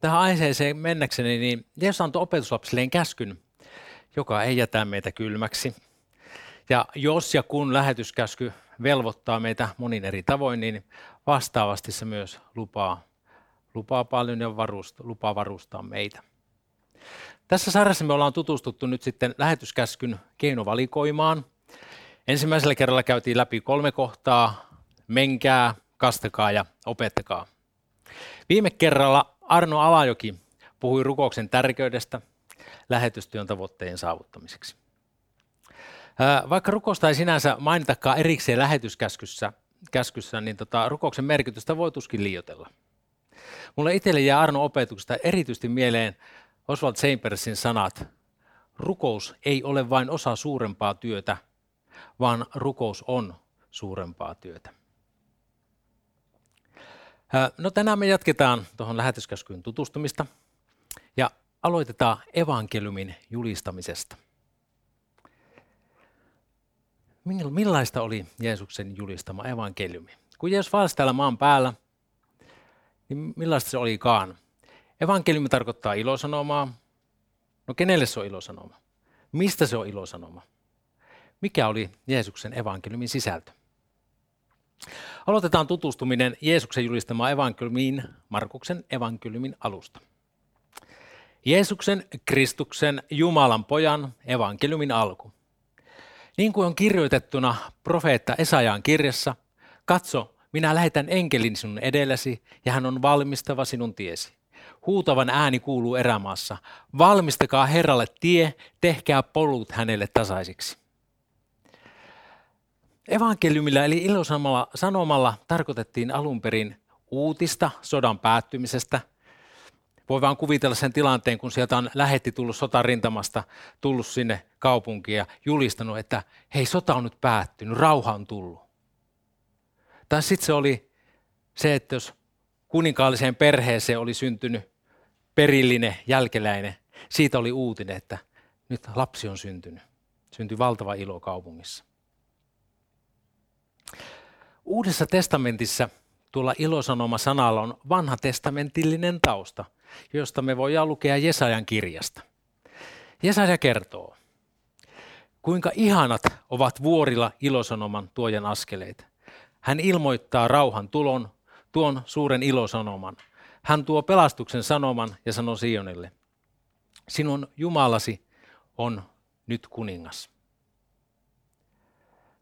tähän aiheeseen mennäkseni, niin Jeesus antoi opetuslapsilleen käskyn, joka ei jätä meitä kylmäksi. Ja jos ja kun lähetyskäsky velvoittaa meitä monin eri tavoin, niin vastaavasti se myös lupaa, lupaa paljon ja varusta, lupaa varustaa meitä. Tässä sarjassa me ollaan tutustuttu nyt sitten lähetyskäskyn keinovalikoimaan. Ensimmäisellä kerralla käytiin läpi kolme kohtaa, menkää, kastakaa ja opettakaa. Viime kerralla Arno Alajoki puhui rukouksen tärkeydestä lähetystyön tavoitteen saavuttamiseksi. Vaikka rukousta ei sinänsä mainitakaan erikseen lähetyskäskyssä, käskyssä, niin tota, rukouksen merkitystä voi tuskin liioitella. Mulle itselle jää Arno opetuksesta erityisesti mieleen Oswald Chambersin sanat, rukous ei ole vain osa suurempaa työtä, vaan rukous on suurempaa työtä. No tänään me jatketaan tuohon lähetyskäskyyn tutustumista ja aloitetaan evankeliumin julistamisesta. Millaista oli Jeesuksen julistama evankeliumi? Kun Jeesus valsi täällä maan päällä, niin millaista se olikaan? Evankeliumi tarkoittaa ilosanomaa. No kenelle se on ilosanoma? Mistä se on ilosanoma? Mikä oli Jeesuksen evankeliumin sisältö? Aloitetaan tutustuminen Jeesuksen julistamaan evankeliumiin Markuksen evankeliumin alusta. Jeesuksen, Kristuksen, Jumalan pojan evankeliumin alku. Niin kuin on kirjoitettuna profeetta Esajaan kirjassa, katso, minä lähetän enkelin sinun edellesi ja hän on valmistava sinun tiesi. Huutavan ääni kuuluu erämaassa. Valmistakaa Herralle tie, tehkää polut hänelle tasaisiksi. Evankeliumilla eli ilosanomalla sanomalla tarkoitettiin alun perin uutista sodan päättymisestä. Voi vaan kuvitella sen tilanteen, kun sieltä on lähetti tullut sotarintamasta, tullut sinne kaupunkiin ja julistanut, että hei, sota on nyt päättynyt, rauha on tullut. Tai sitten se oli se, että jos kuninkaalliseen perheeseen oli syntynyt perillinen jälkeläinen, siitä oli uutinen, että nyt lapsi on syntynyt. Syntyi valtava ilo kaupungissa. Uudessa testamentissa tuolla ilosanoma-sanalla on vanha testamentillinen tausta, josta me voidaan lukea Jesajan kirjasta. Jesaja kertoo, kuinka ihanat ovat vuorilla ilosanoman tuojan askeleet. Hän ilmoittaa rauhan tulon, tuon suuren ilosanoman. Hän tuo pelastuksen sanoman ja sanoo Sionille, sinun Jumalasi on nyt kuningas.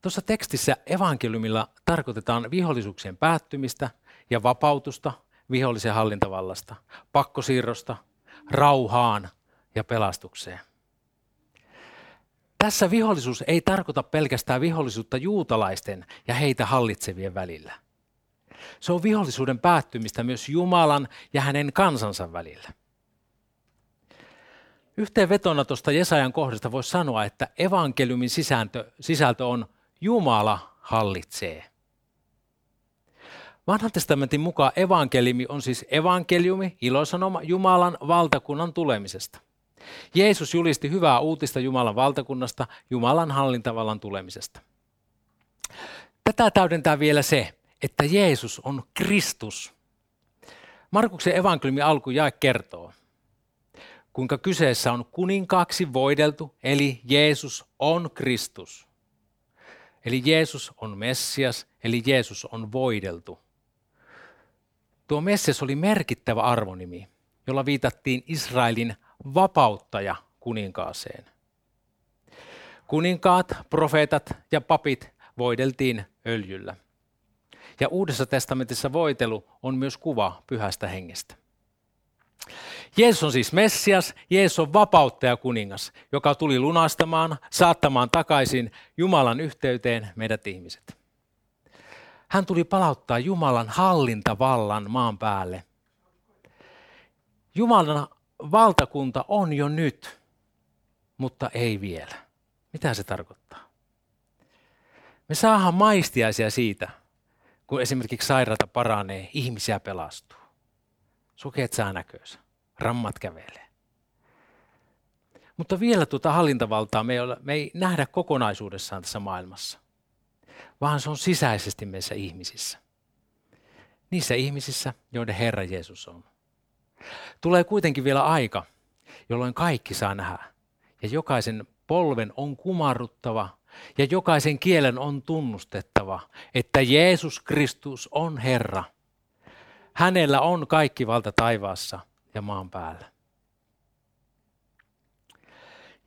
Tuossa tekstissä evankeliumilla tarkoitetaan vihollisuuksien päättymistä ja vapautusta vihollisen hallintavallasta, pakkosiirrosta, rauhaan ja pelastukseen. Tässä vihollisuus ei tarkoita pelkästään vihollisuutta juutalaisten ja heitä hallitsevien välillä. Se on vihollisuuden päättymistä myös Jumalan ja hänen kansansa välillä. Yhteenvetona tuosta Jesajan kohdasta voisi sanoa, että evankeliumin sisältö, sisältö on Jumala hallitsee. Vanhan testamentin mukaan evankeliumi on siis evankeliumi, ilosanoma Jumalan valtakunnan tulemisesta. Jeesus julisti hyvää uutista Jumalan valtakunnasta, Jumalan hallintavallan tulemisesta. Tätä täydentää vielä se, että Jeesus on Kristus. Markuksen evankeliumin alku jae kertoo, kuinka kyseessä on kuninkaaksi voideltu, eli Jeesus on Kristus. Eli Jeesus on Messias, eli Jeesus on voideltu. Tuo Messias oli merkittävä arvonimi, jolla viitattiin Israelin vapauttaja kuninkaaseen. Kuninkaat, profeetat ja papit voideltiin öljyllä. Ja Uudessa testamentissa voitelu on myös kuva pyhästä hengestä. Jeesus on siis Messias, Jeesus on vapauttaja kuningas, joka tuli lunastamaan, saattamaan takaisin Jumalan yhteyteen meidät ihmiset. Hän tuli palauttaa Jumalan hallintavallan maan päälle. Jumalan valtakunta on jo nyt, mutta ei vielä. Mitä se tarkoittaa? Me saadaan maistiaisia siitä, kun esimerkiksi sairaata paranee, ihmisiä pelastuu. Sukeet saa näköönsä rammat kävelee. Mutta vielä tuota hallintavaltaa me ei, ole, me ei nähdä kokonaisuudessaan tässä maailmassa, vaan se on sisäisesti meissä ihmisissä. Niissä ihmisissä, joiden Herra Jeesus on. Tulee kuitenkin vielä aika, jolloin kaikki saa nähdä. Ja jokaisen polven on kumarruttava ja jokaisen kielen on tunnustettava, että Jeesus Kristus on Herra. Hänellä on kaikki valta taivaassa ja maan päällä.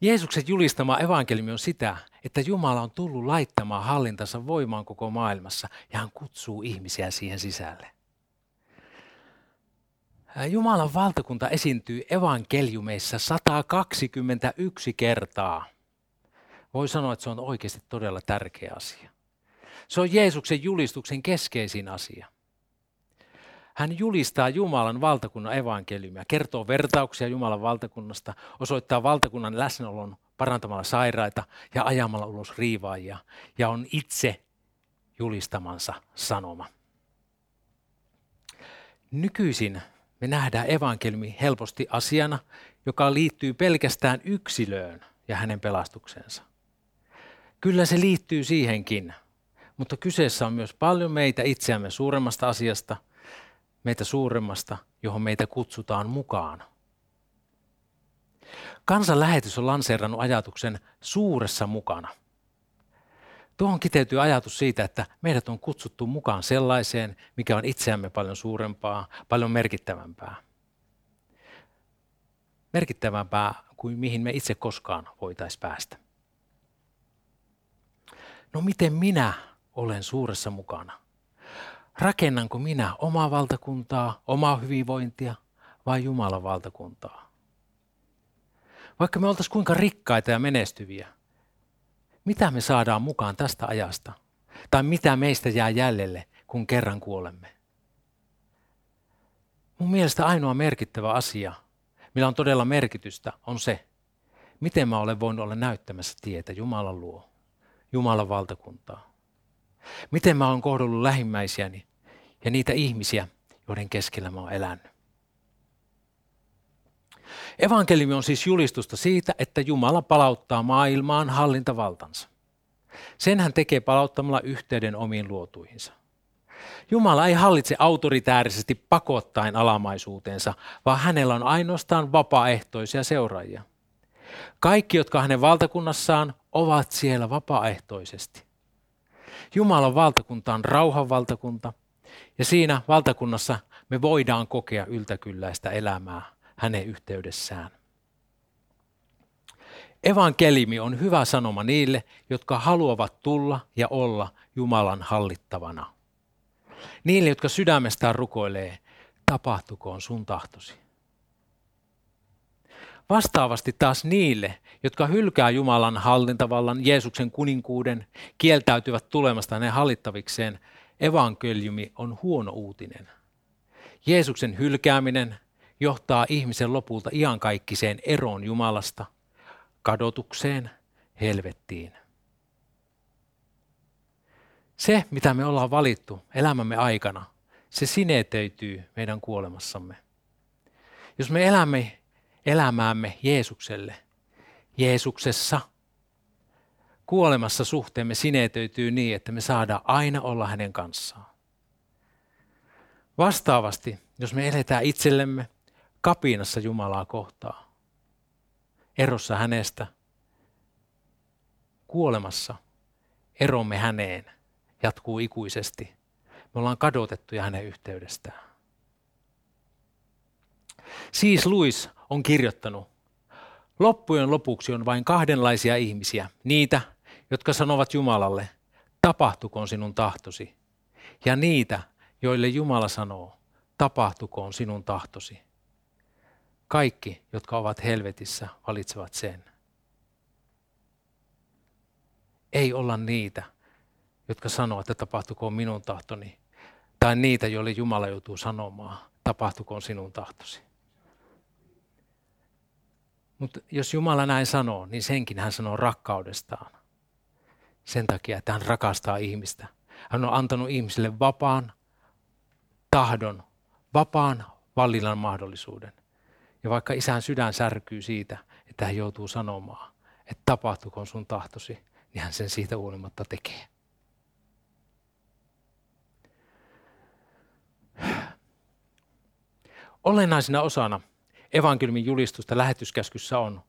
Jeesuksen julistama evankeliumi on sitä, että Jumala on tullut laittamaan hallintansa voimaan koko maailmassa ja hän kutsuu ihmisiä siihen sisälle. Jumalan valtakunta esiintyy evankeliumeissa 121 kertaa. Voi sanoa, että se on oikeasti todella tärkeä asia. Se on Jeesuksen julistuksen keskeisin asia. Hän julistaa Jumalan valtakunnan evankeliumia, kertoo vertauksia Jumalan valtakunnasta, osoittaa valtakunnan läsnäolon parantamalla sairaita ja ajamalla ulos riivaajia ja on itse julistamansa sanoma. Nykyisin me nähdään evankeliumi helposti asiana, joka liittyy pelkästään yksilöön ja hänen pelastuksensa. Kyllä se liittyy siihenkin, mutta kyseessä on myös paljon meitä itseämme suuremmasta asiasta, meitä suuremmasta, johon meitä kutsutaan mukaan. Kansan lähetys on lanseerannut ajatuksen suuressa mukana. Tuohon kiteytyy ajatus siitä, että meidät on kutsuttu mukaan sellaiseen, mikä on itseämme paljon suurempaa, paljon merkittävämpää. Merkittävämpää kuin mihin me itse koskaan voitaisiin päästä. No miten minä olen suuressa mukana? Rakennanko minä omaa valtakuntaa, omaa hyvinvointia vai Jumalan valtakuntaa? Vaikka me oltaisiin kuinka rikkaita ja menestyviä, mitä me saadaan mukaan tästä ajasta? Tai mitä meistä jää jäljelle, kun kerran kuolemme? Mun mielestä ainoa merkittävä asia, millä on todella merkitystä, on se, miten mä olen voinut olla näyttämässä tietä Jumalan luo, Jumalan valtakuntaa. Miten mä olen kohdellut lähimmäisiäni ja niitä ihmisiä, joiden keskellä mä olen elänyt. Evankeliumi on siis julistusta siitä, että Jumala palauttaa maailmaan hallintavaltansa. Sen hän tekee palauttamalla yhteyden omiin luotuihinsa. Jumala ei hallitse autoritäärisesti pakottaen alamaisuutensa, vaan hänellä on ainoastaan vapaaehtoisia seuraajia. Kaikki, jotka hänen valtakunnassaan, ovat siellä vapaaehtoisesti. Jumalan valtakunta on rauhan valtakunta, ja siinä valtakunnassa me voidaan kokea yltäkylläistä elämää hänen yhteydessään. Evankelimi on hyvä sanoma niille, jotka haluavat tulla ja olla Jumalan hallittavana. Niille, jotka sydämestään rukoilee, tapahtukoon sun tahtosi. Vastaavasti taas niille, jotka hylkää Jumalan hallintavallan Jeesuksen kuninkuuden, kieltäytyvät tulemasta ne hallittavikseen, evankeliumi on huono uutinen. Jeesuksen hylkääminen johtaa ihmisen lopulta iankaikkiseen eroon Jumalasta, kadotukseen, helvettiin. Se, mitä me ollaan valittu elämämme aikana, se sinetöityy meidän kuolemassamme. Jos me elämme elämäämme Jeesukselle, Jeesuksessa, kuolemassa suhteemme sinetöityy niin, että me saadaan aina olla hänen kanssaan. Vastaavasti, jos me eletään itsellemme kapinassa Jumalaa kohtaa, erossa hänestä, kuolemassa, eromme häneen jatkuu ikuisesti. Me ollaan kadotettuja hänen yhteydestään. Siis Luis on kirjoittanut, loppujen lopuksi on vain kahdenlaisia ihmisiä, niitä, jotka sanovat Jumalalle, tapahtukoon sinun tahtosi, ja niitä, joille Jumala sanoo, tapahtukoon sinun tahtosi. Kaikki, jotka ovat helvetissä, valitsevat sen. Ei olla niitä, jotka sanoo, että tapahtukoon minun tahtoni, tai niitä, joille Jumala joutuu sanomaan, tapahtukoon sinun tahtosi. Mutta jos Jumala näin sanoo, niin senkin hän sanoo rakkaudestaan. Sen takia, että hän rakastaa ihmistä. Hän on antanut ihmisille vapaan tahdon, vapaan valinnan mahdollisuuden. Ja vaikka isän sydän särkyy siitä, että hän joutuu sanomaan, että tapahtukoon sun tahtosi, niin hän sen siitä huolimatta tekee. Olennaisena osana evankeliumin julistusta lähetyskäskyssä on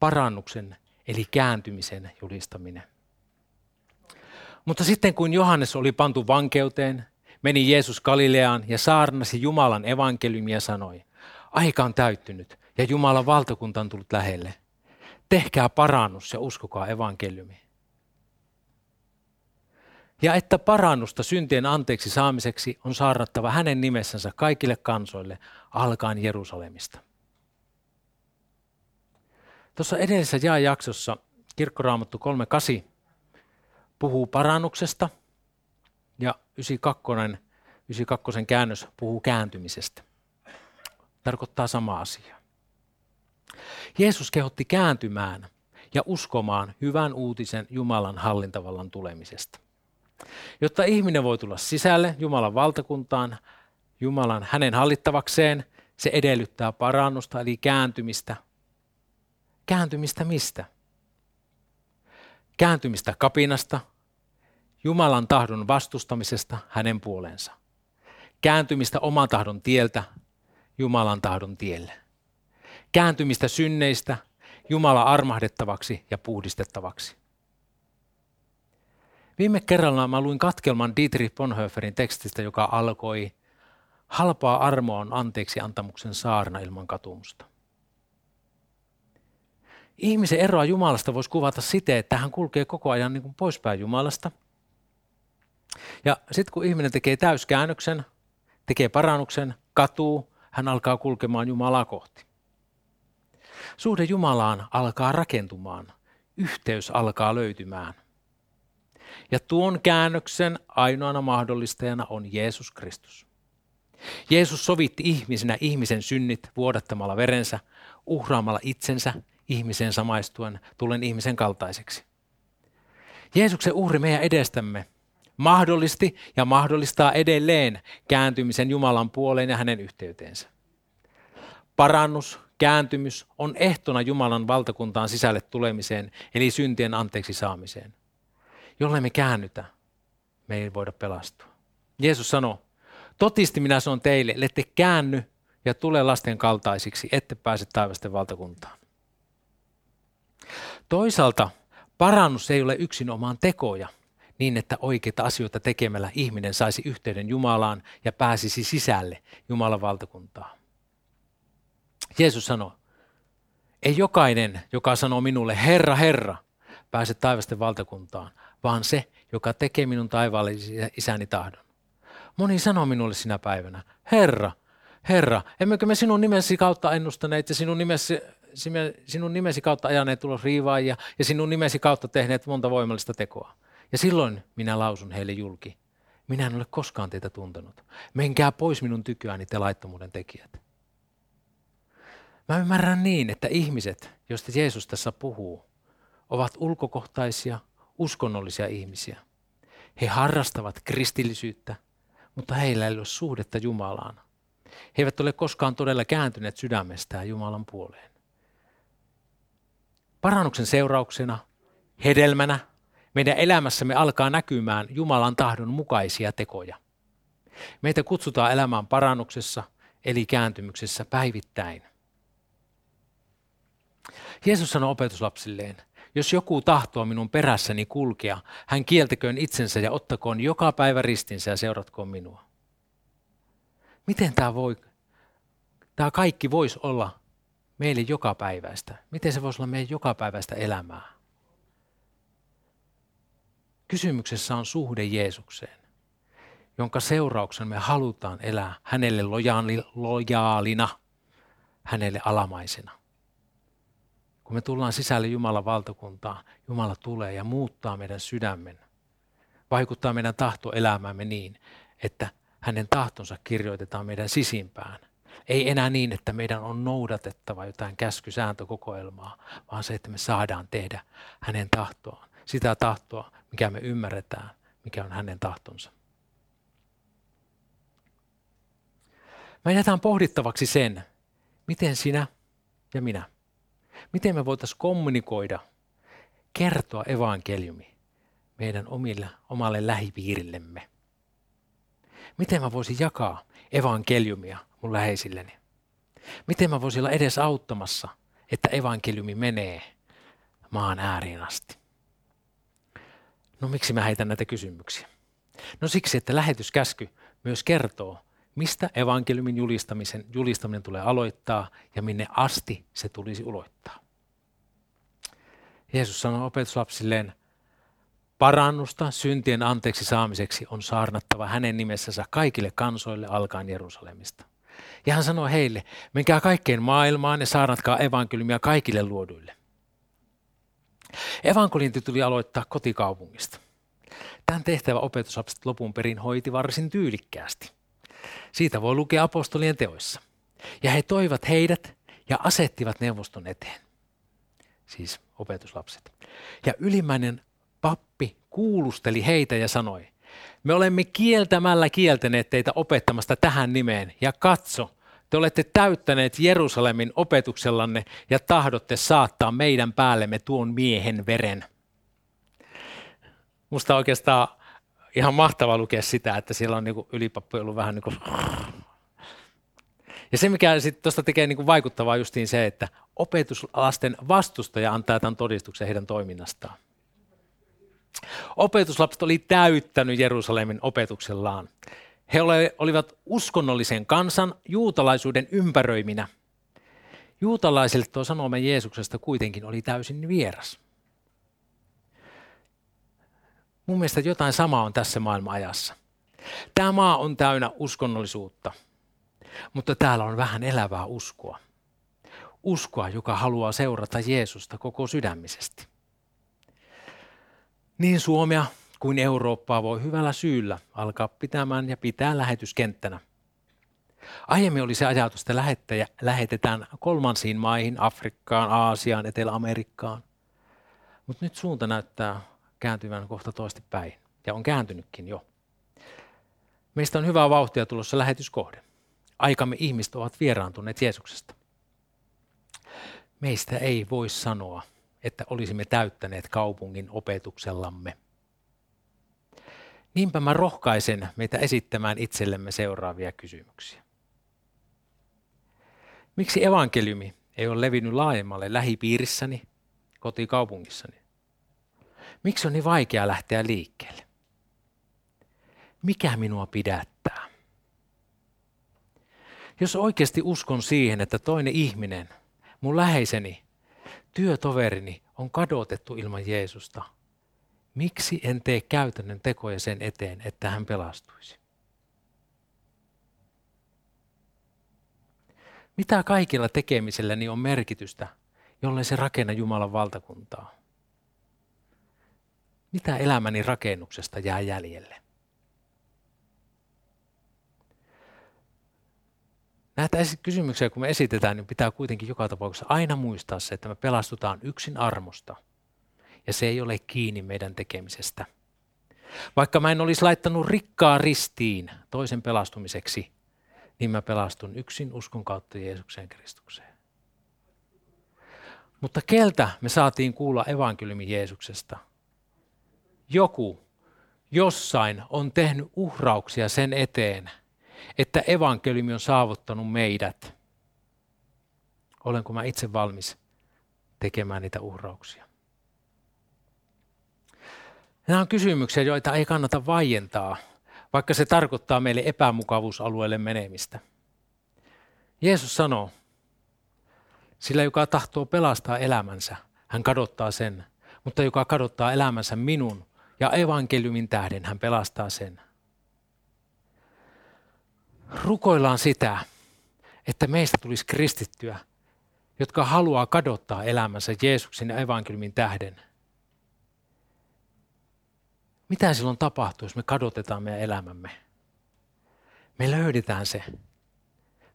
parannuksen eli kääntymisen julistaminen. Mutta sitten kun Johannes oli pantu vankeuteen, meni Jeesus Galileaan ja saarnasi Jumalan evankeliumia ja sanoi, aika on täyttynyt ja Jumalan valtakunta on tullut lähelle. Tehkää parannus ja uskokaa evankeliumi. Ja että parannusta syntien anteeksi saamiseksi on saarnattava hänen nimessänsä kaikille kansoille, alkaen Jerusalemista. Tuossa edellisessä jaajaksossa kirkkoraamattu 3.8 puhuu parannuksesta ja 92, 92 käännös puhuu kääntymisestä. Tarkoittaa sama asia. Jeesus kehotti kääntymään ja uskomaan hyvän uutisen Jumalan hallintavallan tulemisesta. Jotta ihminen voi tulla sisälle Jumalan valtakuntaan, Jumalan hänen hallittavakseen, se edellyttää parannusta eli kääntymistä. Kääntymistä mistä? Kääntymistä kapinasta, Jumalan tahdon vastustamisesta hänen puoleensa. Kääntymistä oman tahdon tieltä Jumalan tahdon tielle. Kääntymistä synneistä Jumala armahdettavaksi ja puhdistettavaksi. Viime kerralla mä luin katkelman Dietrich Bonhoefferin tekstistä, joka alkoi Halpaa armoa on anteeksi antamuksen saarna ilman katumusta. Ihmisen eroa Jumalasta voisi kuvata siten, että hän kulkee koko ajan niin kuin poispäin Jumalasta. Ja sitten kun ihminen tekee täyskäännöksen, tekee parannuksen, katuu, hän alkaa kulkemaan Jumalaa kohti. Suhde Jumalaan alkaa rakentumaan, yhteys alkaa löytymään – ja tuon käännöksen ainoana mahdollistajana on Jeesus Kristus. Jeesus sovitti ihmisenä ihmisen synnit vuodattamalla verensä, uhraamalla itsensä ihmisen samaistuen, tulen ihmisen kaltaiseksi. Jeesuksen uhri meidän edestämme mahdollisti ja mahdollistaa edelleen kääntymisen Jumalan puoleen ja hänen yhteyteensä. Parannus, kääntymys on ehtona Jumalan valtakuntaan sisälle tulemiseen, eli syntien anteeksi saamiseen. Jollei me käännytä, me ei voida pelastua. Jeesus sanoo, totisti minä sanon teille, ette käänny ja tule lasten kaltaisiksi, ette pääse taivasten valtakuntaan. Toisaalta parannus ei ole yksin omaan tekoja, niin että oikeita asioita tekemällä ihminen saisi yhteyden Jumalaan ja pääsisi sisälle Jumalan valtakuntaan. Jeesus sanoo, ei jokainen, joka sanoo minulle, Herra, Herra, pääse taivasten valtakuntaan, vaan se, joka tekee minun taivaallisen isäni tahdon. Moni sanoo minulle sinä päivänä, Herra, Herra, emmekö me sinun nimesi kautta ennustaneet ja sinun nimesi, sinun nimesi kautta ajaneet tulos riivaajia ja sinun nimesi kautta tehneet monta voimallista tekoa. Ja silloin minä lausun heille julki. Minä en ole koskaan teitä tuntenut. Menkää pois minun tykyäni te laittomuuden tekijät. Mä ymmärrän niin, että ihmiset, joista Jeesus tässä puhuu, ovat ulkokohtaisia, uskonnollisia ihmisiä. He harrastavat kristillisyyttä, mutta heillä ei ole suhdetta Jumalaan. He eivät ole koskaan todella kääntyneet sydämestään Jumalan puoleen. Parannuksen seurauksena, hedelmänä, meidän elämässämme alkaa näkymään Jumalan tahdon mukaisia tekoja. Meitä kutsutaan elämään parannuksessa, eli kääntymyksessä päivittäin. Jeesus sanoi opetuslapsilleen, jos joku tahtoo minun perässäni kulkea, hän kieltäköön itsensä ja ottakoon joka päivä ristinsä ja seuratkoon minua. Miten tämä voi, tämä kaikki voisi olla meille joka päiväistä? Miten se voisi olla meidän joka päiväistä elämää? Kysymyksessä on suhde Jeesukseen, jonka seurauksen me halutaan elää hänelle lojaalina, hänelle alamaisena. Kun me tullaan sisälle Jumalan valtakuntaan, Jumala tulee ja muuttaa meidän sydämen. Vaikuttaa meidän tahtoelämäämme niin, että hänen tahtonsa kirjoitetaan meidän sisimpään. Ei enää niin, että meidän on noudatettava jotain käskysääntökokoelmaa, vaan se, että me saadaan tehdä hänen tahtoaan. Sitä tahtoa, mikä me ymmärretään, mikä on hänen tahtonsa. Mä jätän pohdittavaksi sen, miten sinä ja minä – Miten me voitaisiin kommunikoida, kertoa evankeliumi meidän omille, omalle lähipiirillemme? Miten mä voisin jakaa evankeliumia mun läheisilleni? Miten mä voisin olla edes auttamassa, että evankeliumi menee maan ääriin asti? No miksi mä heitän näitä kysymyksiä? No siksi, että lähetyskäsky myös kertoo, mistä evankeliumin julistamisen, julistaminen tulee aloittaa ja minne asti se tulisi uloittaa. Jeesus sanoi opetuslapsilleen, parannusta syntien anteeksi saamiseksi on saarnattava hänen nimessänsä kaikille kansoille alkaen Jerusalemista. Ja hän sanoi heille, menkää kaikkeen maailmaan ja saarnatkaa evankeliumia kaikille luoduille. Evankeliumi tuli aloittaa kotikaupungista. Tämän tehtävä opetuslapset lopun perin hoiti varsin tyylikkäästi. Siitä voi lukea apostolien teoissa. Ja he toivat heidät ja asettivat neuvoston eteen. Siis opetuslapset. Ja ylimmäinen pappi kuulusteli heitä ja sanoi, me olemme kieltämällä kieltäneet teitä opettamasta tähän nimeen ja katso, te olette täyttäneet Jerusalemin opetuksellanne ja tahdotte saattaa meidän päällemme tuon miehen veren. Musta oikeastaan ihan mahtava lukea sitä, että siellä on niinku ylipappi ollut vähän niin kuin ja se, mikä sitten tuosta tekee niin kuin vaikuttavaa justiin se, että opetuslasten vastustaja antaa tämän todistuksen heidän toiminnastaan. Opetuslapset oli täyttänyt Jerusalemin opetuksellaan. He olivat uskonnollisen kansan juutalaisuuden ympäröiminä. Juutalaisille tuo sanoma Jeesuksesta kuitenkin oli täysin vieras. Mun mielestä jotain samaa on tässä maailman ajassa. Tämä maa on täynnä uskonnollisuutta, mutta täällä on vähän elävää uskoa. Uskoa, joka haluaa seurata Jeesusta koko sydämisesti. Niin Suomea kuin Eurooppaa voi hyvällä syyllä alkaa pitämään ja pitää lähetyskenttänä. Aiemmin oli se ajatus, että lähettäjä lähetetään kolmansiin maihin, Afrikkaan, Aasiaan, Etelä-Amerikkaan. Mutta nyt suunta näyttää kääntyvän kohta toista päin, ja on kääntynytkin jo. Meistä on hyvää vauhtia tulossa lähetyskohde. Aikamme ihmiset ovat vieraantuneet Jeesuksesta. Meistä ei voi sanoa, että olisimme täyttäneet kaupungin opetuksellamme. Niinpä mä rohkaisen meitä esittämään itsellemme seuraavia kysymyksiä. Miksi evankeliumi ei ole levinnyt laajemmalle lähipiirissäni, kotikaupungissani? Miksi on niin vaikea lähteä liikkeelle? Mikä minua pidättää? Jos oikeasti uskon siihen, että toinen ihminen, mun läheiseni, työtoverini on kadotettu ilman Jeesusta, miksi en tee käytännön tekoja sen eteen, että hän pelastuisi? Mitä kaikilla tekemiselläni on merkitystä, jollei se rakenna Jumalan valtakuntaa? Mitä elämäni rakennuksesta jää jäljelle? Näitä kysymyksiä, kun me esitetään, niin pitää kuitenkin joka tapauksessa aina muistaa se, että me pelastutaan yksin armosta. Ja se ei ole kiinni meidän tekemisestä. Vaikka mä en olisi laittanut rikkaa ristiin toisen pelastumiseksi, niin mä pelastun yksin uskon kautta Jeesukseen Kristukseen. Mutta keltä me saatiin kuulla evankeliumi Jeesuksesta? Joku jossain on tehnyt uhrauksia sen eteen, että evankeliumi on saavuttanut meidät. Olenko mä itse valmis tekemään niitä uhrauksia? Nämä on kysymyksiä, joita ei kannata vaientaa, vaikka se tarkoittaa meille epämukavuusalueelle menemistä. Jeesus sanoo, sillä joka tahtoo pelastaa elämänsä, hän kadottaa sen, mutta joka kadottaa elämänsä minun ja evankeliumin tähden, hän pelastaa sen rukoillaan sitä, että meistä tulisi kristittyä, jotka haluaa kadottaa elämänsä Jeesuksen ja evankeliumin tähden. Mitä silloin tapahtuu, jos me kadotetaan meidän elämämme? Me löydetään se.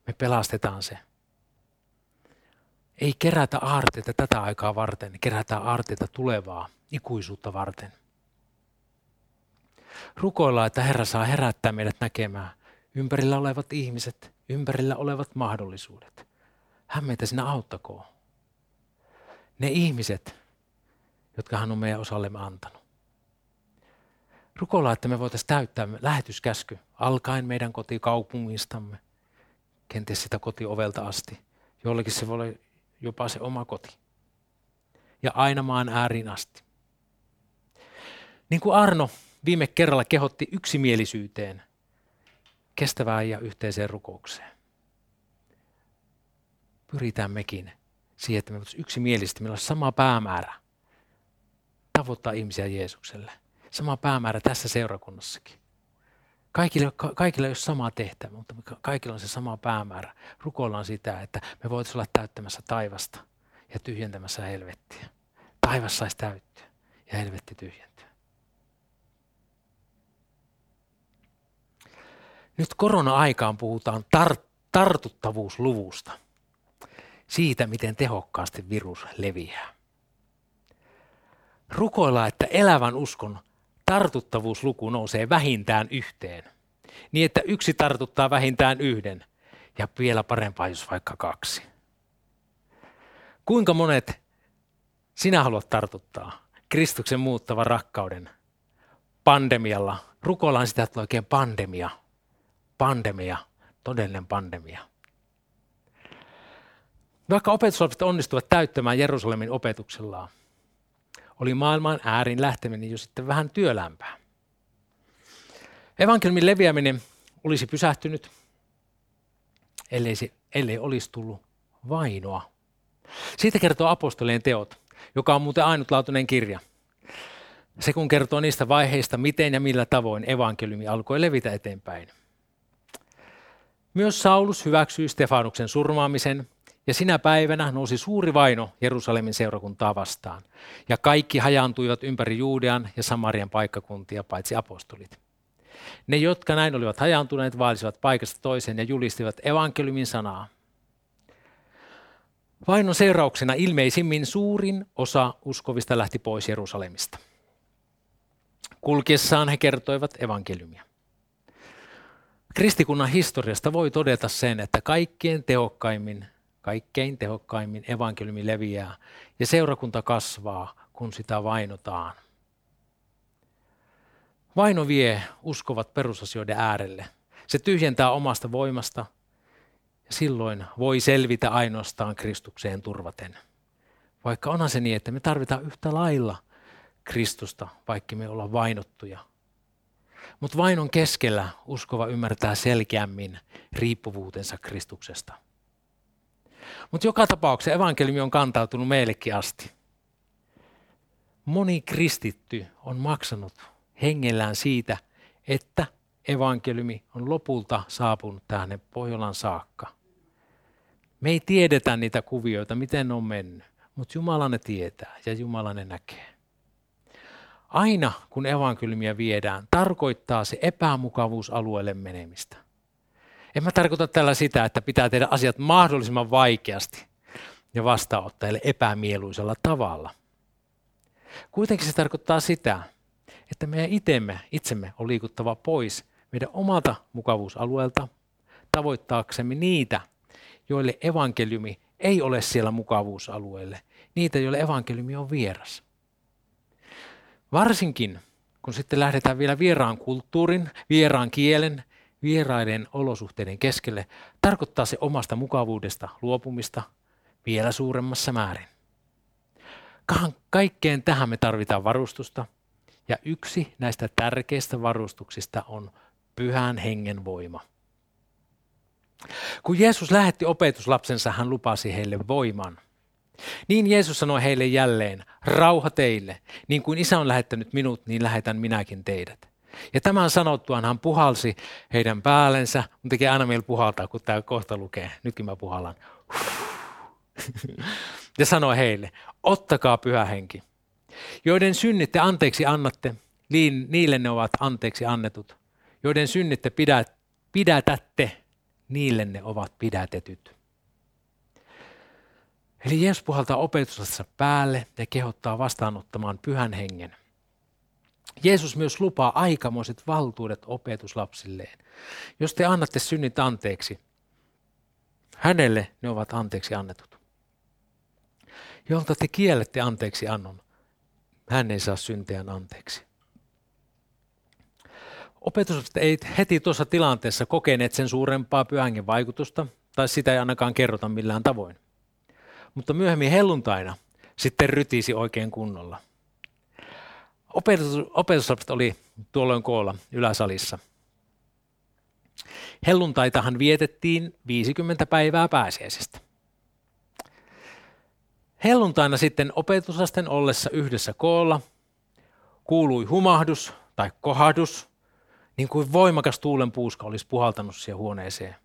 Me pelastetaan se. Ei kerätä aarteita tätä aikaa varten, kerätään aarteita tulevaa, ikuisuutta varten. Rukoillaan, että Herra saa herättää meidät näkemään, ympärillä olevat ihmiset, ympärillä olevat mahdollisuudet. Hän meitä sinä auttakoon. Ne ihmiset, jotka hän on meidän osallemme antanut. Rukoillaan, että me voitaisiin täyttää lähetyskäsky alkaen meidän kotikaupungistamme, kenties sitä kotiovelta asti, Jollekin se voi olla jopa se oma koti. Ja aina maan ääriin asti. Niin kuin Arno viime kerralla kehotti yksimielisyyteen, kestävään ja yhteiseen rukoukseen. Pyritään mekin siihen, että me voitaisiin yksimielisesti, meillä on sama päämäärä, tavoittaa ihmisiä Jeesukselle. Sama päämäärä tässä seurakunnassakin. Kaikille, ka, kaikilla ei ole sama tehtävä, mutta kaikilla on se sama päämäärä. Rukoillaan sitä, että me voitaisiin olla täyttämässä taivasta ja tyhjentämässä helvettiä. Taivas saisi täyttyä ja helvetti tyhjentyä. Nyt korona-aikaan puhutaan tar- tartuttavuusluvusta. Siitä, miten tehokkaasti virus leviää. Rukoillaan, että elävän uskon tartuttavuusluku nousee vähintään yhteen. Niin, että yksi tartuttaa vähintään yhden ja vielä parempaa, jos vaikka kaksi. Kuinka monet sinä haluat tartuttaa Kristuksen muuttavan rakkauden pandemialla? Rukoillaan sitä, että oikein pandemia. Pandemia, todellinen pandemia. Vaikka opetuslapset onnistuvat täyttämään Jerusalemin opetuksellaan, oli maailman äärin lähteminen jo sitten vähän työlämpää. Evankeliumin leviäminen olisi pysähtynyt, ellei, se, ellei olisi tullut vainoa. Siitä kertoo apostolien teot, joka on muuten ainutlaatuinen kirja. Se kun kertoo niistä vaiheista, miten ja millä tavoin evankeliumi alkoi levitä eteenpäin. Myös Saulus hyväksyi Stefanuksen surmaamisen ja sinä päivänä nousi suuri vaino Jerusalemin seurakuntaa vastaan, ja kaikki hajaantuivat ympäri Juudean ja Samarian paikkakuntia, paitsi apostolit. Ne, jotka näin olivat hajaantuneet, vaalisivat paikasta toiseen ja julistivat evankeliumin sanaa. Vainon seurauksena ilmeisimmin suurin osa uskovista lähti pois Jerusalemista. Kulkiessaan he kertoivat evankeliumia. Kristikunnan historiasta voi todeta sen, että kaikkien tehokkaimmin Kaikkein tehokkaimmin evankeliumi leviää ja seurakunta kasvaa, kun sitä vainotaan. Vaino vie uskovat perusasioiden äärelle. Se tyhjentää omasta voimasta ja silloin voi selvitä ainoastaan Kristukseen turvaten. Vaikka onhan se niin, että me tarvitaan yhtä lailla Kristusta, vaikka me ollaan vainottuja. Mutta vainon keskellä uskova ymmärtää selkeämmin riippuvuutensa Kristuksesta. Mutta joka tapauksessa evankeliumi on kantautunut meillekin asti. Moni kristitty on maksanut hengellään siitä, että evankeliumi on lopulta saapunut tänne Pohjolan saakka. Me ei tiedetä niitä kuvioita, miten ne on mennyt, mutta Jumala ne tietää ja Jumala ne näkee. Aina kun evankeliumia viedään, tarkoittaa se epämukavuusalueelle menemistä. En mä tarkoita tällä sitä, että pitää tehdä asiat mahdollisimman vaikeasti ja vastaanottajille epämieluisella tavalla. Kuitenkin se tarkoittaa sitä, että meidän itemme, itsemme on liikuttava pois meidän omalta mukavuusalueelta tavoittaaksemme niitä, joille evankeliumi ei ole siellä mukavuusalueelle, niitä, joille evankeliumi on vieras. Varsinkin, kun sitten lähdetään vielä vieraan kulttuurin, vieraan kielen vieraiden olosuhteiden keskelle tarkoittaa se omasta mukavuudesta luopumista vielä suuremmassa määrin. Kaikkeen tähän me tarvitaan varustusta, ja yksi näistä tärkeistä varustuksista on pyhän hengen voima. Kun Jeesus lähetti opetuslapsensa, hän lupasi heille voiman. Niin Jeesus sanoi heille jälleen, rauha teille, niin kuin isä on lähettänyt minut, niin lähetän minäkin teidät. Ja tämän sanottuaan hän puhalsi heidän päällensä, mutta tekee aina meillä puhaltaa, kun tämä kohta lukee. Nytkin mä puhallan. Ja sanoi heille, ottakaa pyhä henki. Joiden synnit te anteeksi annatte, niin niille ne ovat anteeksi annetut. Joiden synnit te pidät, pidätätte, niille ne ovat pidätetyt. Eli Jeesus puhaltaa opetuslassa päälle ja kehottaa vastaanottamaan pyhän hengen. Jeesus myös lupaa aikamoiset valtuudet opetuslapsilleen. Jos te annatte synnit anteeksi, hänelle ne ovat anteeksi annetut. Jolta te kiellette anteeksi annon, hän ei saa synteään anteeksi. Opetuslapset ei heti tuossa tilanteessa kokeneet sen suurempaa pyhängen vaikutusta tai sitä ei ainakaan kerrota millään tavoin. Mutta myöhemmin helluntaina sitten rytisi oikein kunnolla. Opetus, opetuslapset oli tuolloin koolla yläsalissa. Helluntaitahan vietettiin 50 päivää pääsiäisestä. Helluntaina sitten opetuslasten ollessa yhdessä koolla kuului humahdus tai kohahdus, niin kuin voimakas tuulen puuska olisi puhaltanut siihen huoneeseen.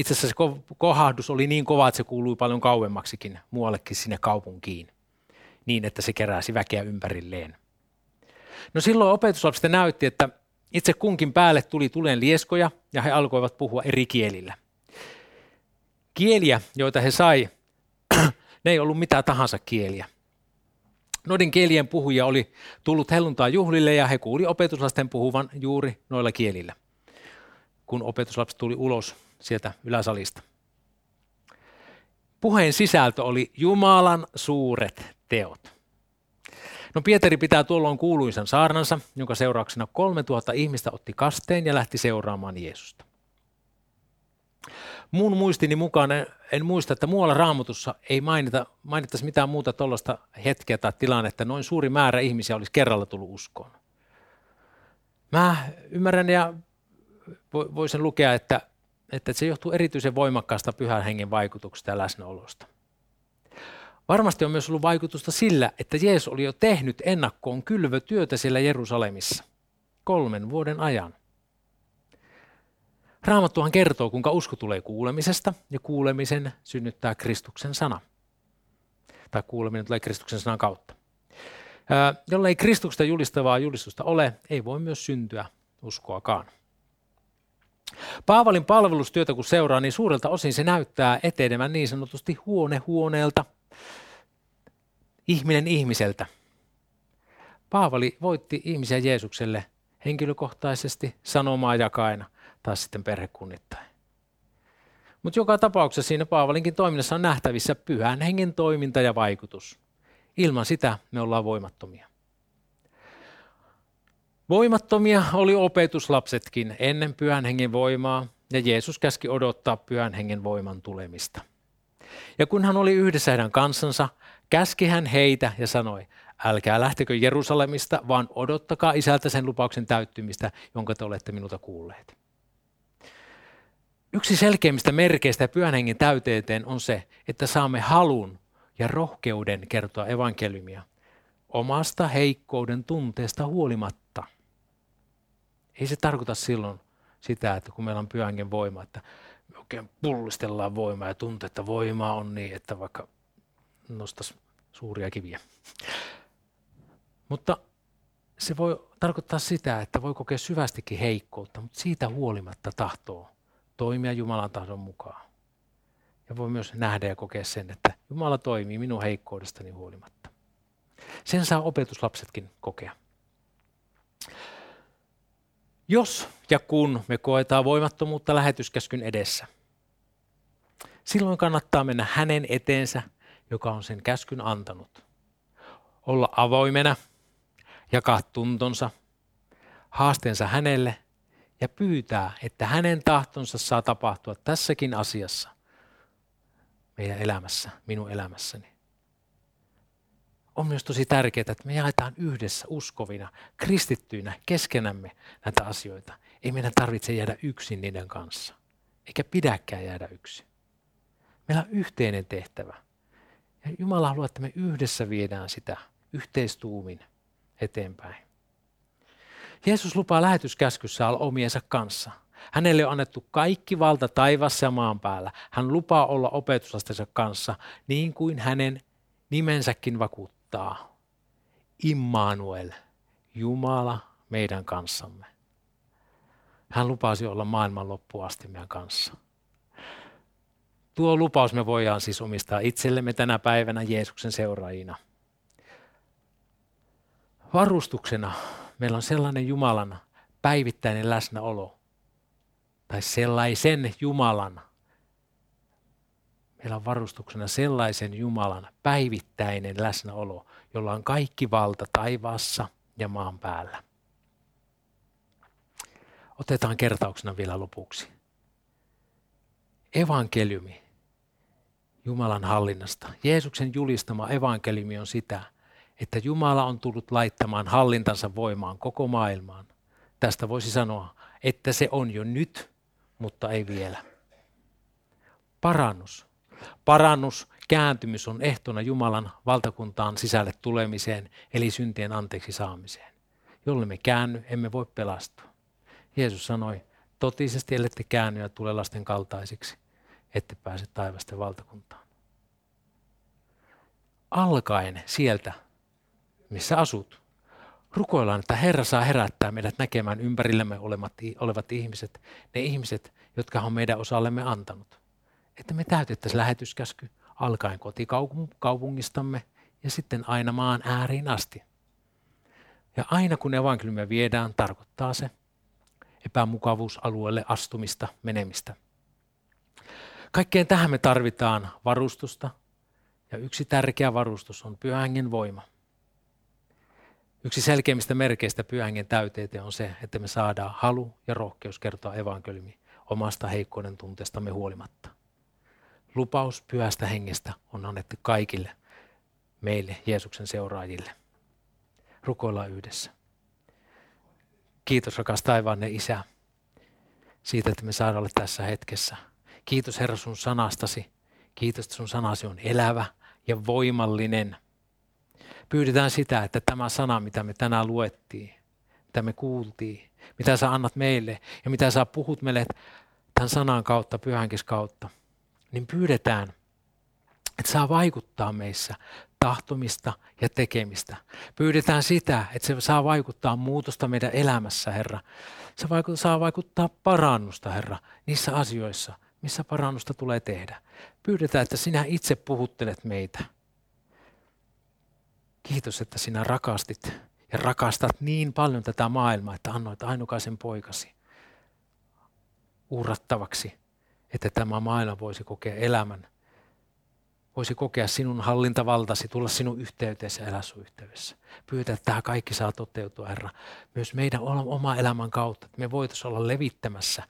Itse asiassa se kohahdus oli niin kova, että se kuului paljon kauemmaksikin muuallekin sinne kaupunkiin, niin että se keräsi väkeä ympärilleen. No silloin opetuslapset näytti, että itse kunkin päälle tuli tulen lieskoja ja he alkoivat puhua eri kielillä. Kieliä, joita he sai, ne ei ollut mitään tahansa kieliä. Noiden kielien puhuja oli tullut helluntaa juhlille ja he kuuli opetuslasten puhuvan juuri noilla kielillä, kun opetuslapsi tuli ulos sieltä yläsalista. Puheen sisältö oli Jumalan suuret teot. No Pietari pitää tuolloin kuuluisan saarnansa, jonka seurauksena 3000 ihmistä otti kasteen ja lähti seuraamaan Jeesusta. Mun muistini mukaan en, en muista, että muualla raamatussa ei mainita, mainittaisi mitään muuta tuollaista hetkeä tai tilannetta, noin suuri määrä ihmisiä olisi kerralla tullut uskoon. Mä ymmärrän ja voisin lukea, että, että se johtuu erityisen voimakkaasta pyhän hengen vaikutuksesta ja läsnäolosta. Varmasti on myös ollut vaikutusta sillä, että Jeesus oli jo tehnyt ennakkoon kylvötyötä siellä Jerusalemissa kolmen vuoden ajan. Raamattuhan kertoo, kuinka usko tulee kuulemisesta ja kuulemisen synnyttää Kristuksen sana. Tai kuuleminen tulee Kristuksen sanan kautta. Jollei Kristuksesta julistavaa julistusta ole, ei voi myös syntyä uskoakaan. Paavalin palvelustyötä kun seuraa, niin suurelta osin se näyttää etenevän niin sanotusti huone huoneelta, ihminen ihmiseltä. Paavali voitti ihmisiä Jeesukselle henkilökohtaisesti sanomaa jakaina – taas sitten perhekunnittain. Mutta joka tapauksessa siinä Paavalinkin toiminnassa on nähtävissä pyhän hengen toiminta ja vaikutus. Ilman sitä me ollaan voimattomia. Voimattomia oli opetuslapsetkin ennen pyhän hengen voimaa, ja Jeesus käski odottaa pyhän hengen voiman tulemista. Ja kun hän oli yhdessä heidän kansansa, käski hän heitä ja sanoi, älkää lähtekö Jerusalemista, vaan odottakaa isältä sen lupauksen täyttymistä, jonka te olette minulta kuulleet. Yksi selkeimmistä merkeistä pyhän hengen täyteyteen on se, että saamme halun ja rohkeuden kertoa evankeliumia omasta heikkouden tunteesta huolimatta. Ei se tarkoita silloin sitä, että kun meillä on pyhän hengen voima, että me oikein pullistellaan voimaa ja tuntee, että voimaa on niin, että vaikka nostaisi suuria kiviä. Mutta se voi tarkoittaa sitä, että voi kokea syvästikin heikkoutta, mutta siitä huolimatta tahtoo toimia Jumalan tahdon mukaan. Ja voi myös nähdä ja kokea sen, että Jumala toimii minun heikkoudestani huolimatta. Sen saa opetuslapsetkin kokea. Jos ja kun me koetaan voimattomuutta lähetyskäskyn edessä, silloin kannattaa mennä hänen eteensä, joka on sen käskyn antanut. Olla avoimena, jakaa tuntonsa, haasteensa hänelle – ja pyytää, että hänen tahtonsa saa tapahtua tässäkin asiassa meidän elämässä, minun elämässäni. On myös tosi tärkeää, että me jaetaan yhdessä uskovina, kristittyinä keskenämme näitä asioita. Ei meidän tarvitse jäädä yksin niiden kanssa, eikä pidäkään jäädä yksin. Meillä on yhteinen tehtävä. Ja Jumala haluaa, että me yhdessä viedään sitä yhteistuumin eteenpäin. Jeesus lupaa lähetyskäskyssä olla omiensa kanssa. Hänelle on annettu kaikki valta taivassa ja maan päällä. Hän lupaa olla opetuslastensa kanssa, niin kuin hänen nimensäkin vakuuttaa. Immanuel, Jumala meidän kanssamme. Hän lupasi olla maailman loppuun asti meidän kanssa. Tuo lupaus me voidaan siis omistaa itsellemme tänä päivänä Jeesuksen seuraajina. Varustuksena meillä on sellainen Jumalan päivittäinen läsnäolo, tai sellaisen Jumalan, meillä on varustuksena sellaisen Jumalan päivittäinen läsnäolo, jolla on kaikki valta taivaassa ja maan päällä. Otetaan kertauksena vielä lopuksi. Evankeliumi Jumalan hallinnasta. Jeesuksen julistama evankeliumi on sitä, että Jumala on tullut laittamaan hallintansa voimaan koko maailmaan. Tästä voisi sanoa, että se on jo nyt, mutta ei vielä. Parannus. Parannus, kääntymys on ehtona Jumalan valtakuntaan sisälle tulemiseen, eli syntien anteeksi saamiseen. Jolle me käänny, emme voi pelastua. Jeesus sanoi, totisesti ellette käänny ja tule lasten kaltaisiksi, ette pääse taivasten valtakuntaan. Alkaen sieltä, missä asut, rukoillaan, että Herra saa herättää meidät näkemään ympärillämme olevat, ihmiset, ne ihmiset, jotka on meidän osallemme antanut. Että me täytettäisiin lähetyskäsky alkaen kotikaupungistamme ja sitten aina maan ääriin asti. Ja aina kun evankeliumia viedään, tarkoittaa se epämukavuusalueelle astumista, menemistä. Kaikkeen tähän me tarvitaan varustusta, ja yksi tärkeä varustus on pyhängen voima. Yksi selkeimmistä merkeistä pyhängen täyteitä on se, että me saadaan halu ja rohkeus kertoa evankeliumi omasta heikkouden tunteestamme huolimatta. Lupaus pyhästä hengestä on annettu kaikille meille, Jeesuksen seuraajille. Rukoillaan yhdessä. Kiitos rakas taivaanne Isä siitä, että me saadaan olla tässä hetkessä. Kiitos Herra sun sanastasi. Kiitos, että sun sanasi on elävä ja voimallinen. Pyydetään sitä, että tämä sana, mitä me tänään luettiin, mitä me kuultiin, mitä sä annat meille ja mitä sä puhut meille tämän sanan kautta, pyhänkis kautta, niin pyydetään, että saa vaikuttaa meissä tahtomista ja tekemistä. Pyydetään sitä, että se saa vaikuttaa muutosta meidän elämässä, Herra. Se saa vaikuttaa parannusta, Herra, niissä asioissa, missä parannusta tulee tehdä. Pyydetään, että sinä itse puhuttelet meitä. Kiitos, että sinä rakastit ja rakastat niin paljon tätä maailmaa, että annoit ainukaisen poikasi uurattavaksi, että tämä maailma voisi kokea elämän voisi kokea sinun hallintavaltasi, tulla sinun yhteyteesi ja elää sun yhteydessä. Pyytä, että tämä kaikki saa toteutua, Herra, myös meidän oma elämän kautta, että me voitaisiin olla levittämässä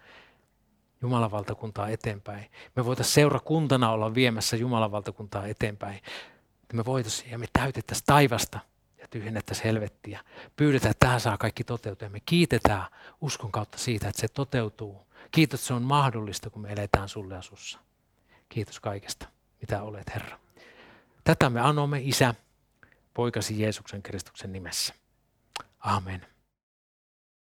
Jumalan valtakuntaa eteenpäin. Me voitaisiin seurakuntana olla viemässä Jumalan valtakuntaa eteenpäin. Me voitaisiin ja me täytettäisiin taivasta ja tyhjennettäisiin helvettiä. Pyydetään, että tämä saa kaikki toteutua. Me kiitetään uskon kautta siitä, että se toteutuu. Kiitos, että se on mahdollista, kun me eletään sulle ja sussa. Kiitos kaikesta mitä olet, Herra. Tätä me anomme Isä, poikasi Jeesuksen Kristuksen nimessä. Amen.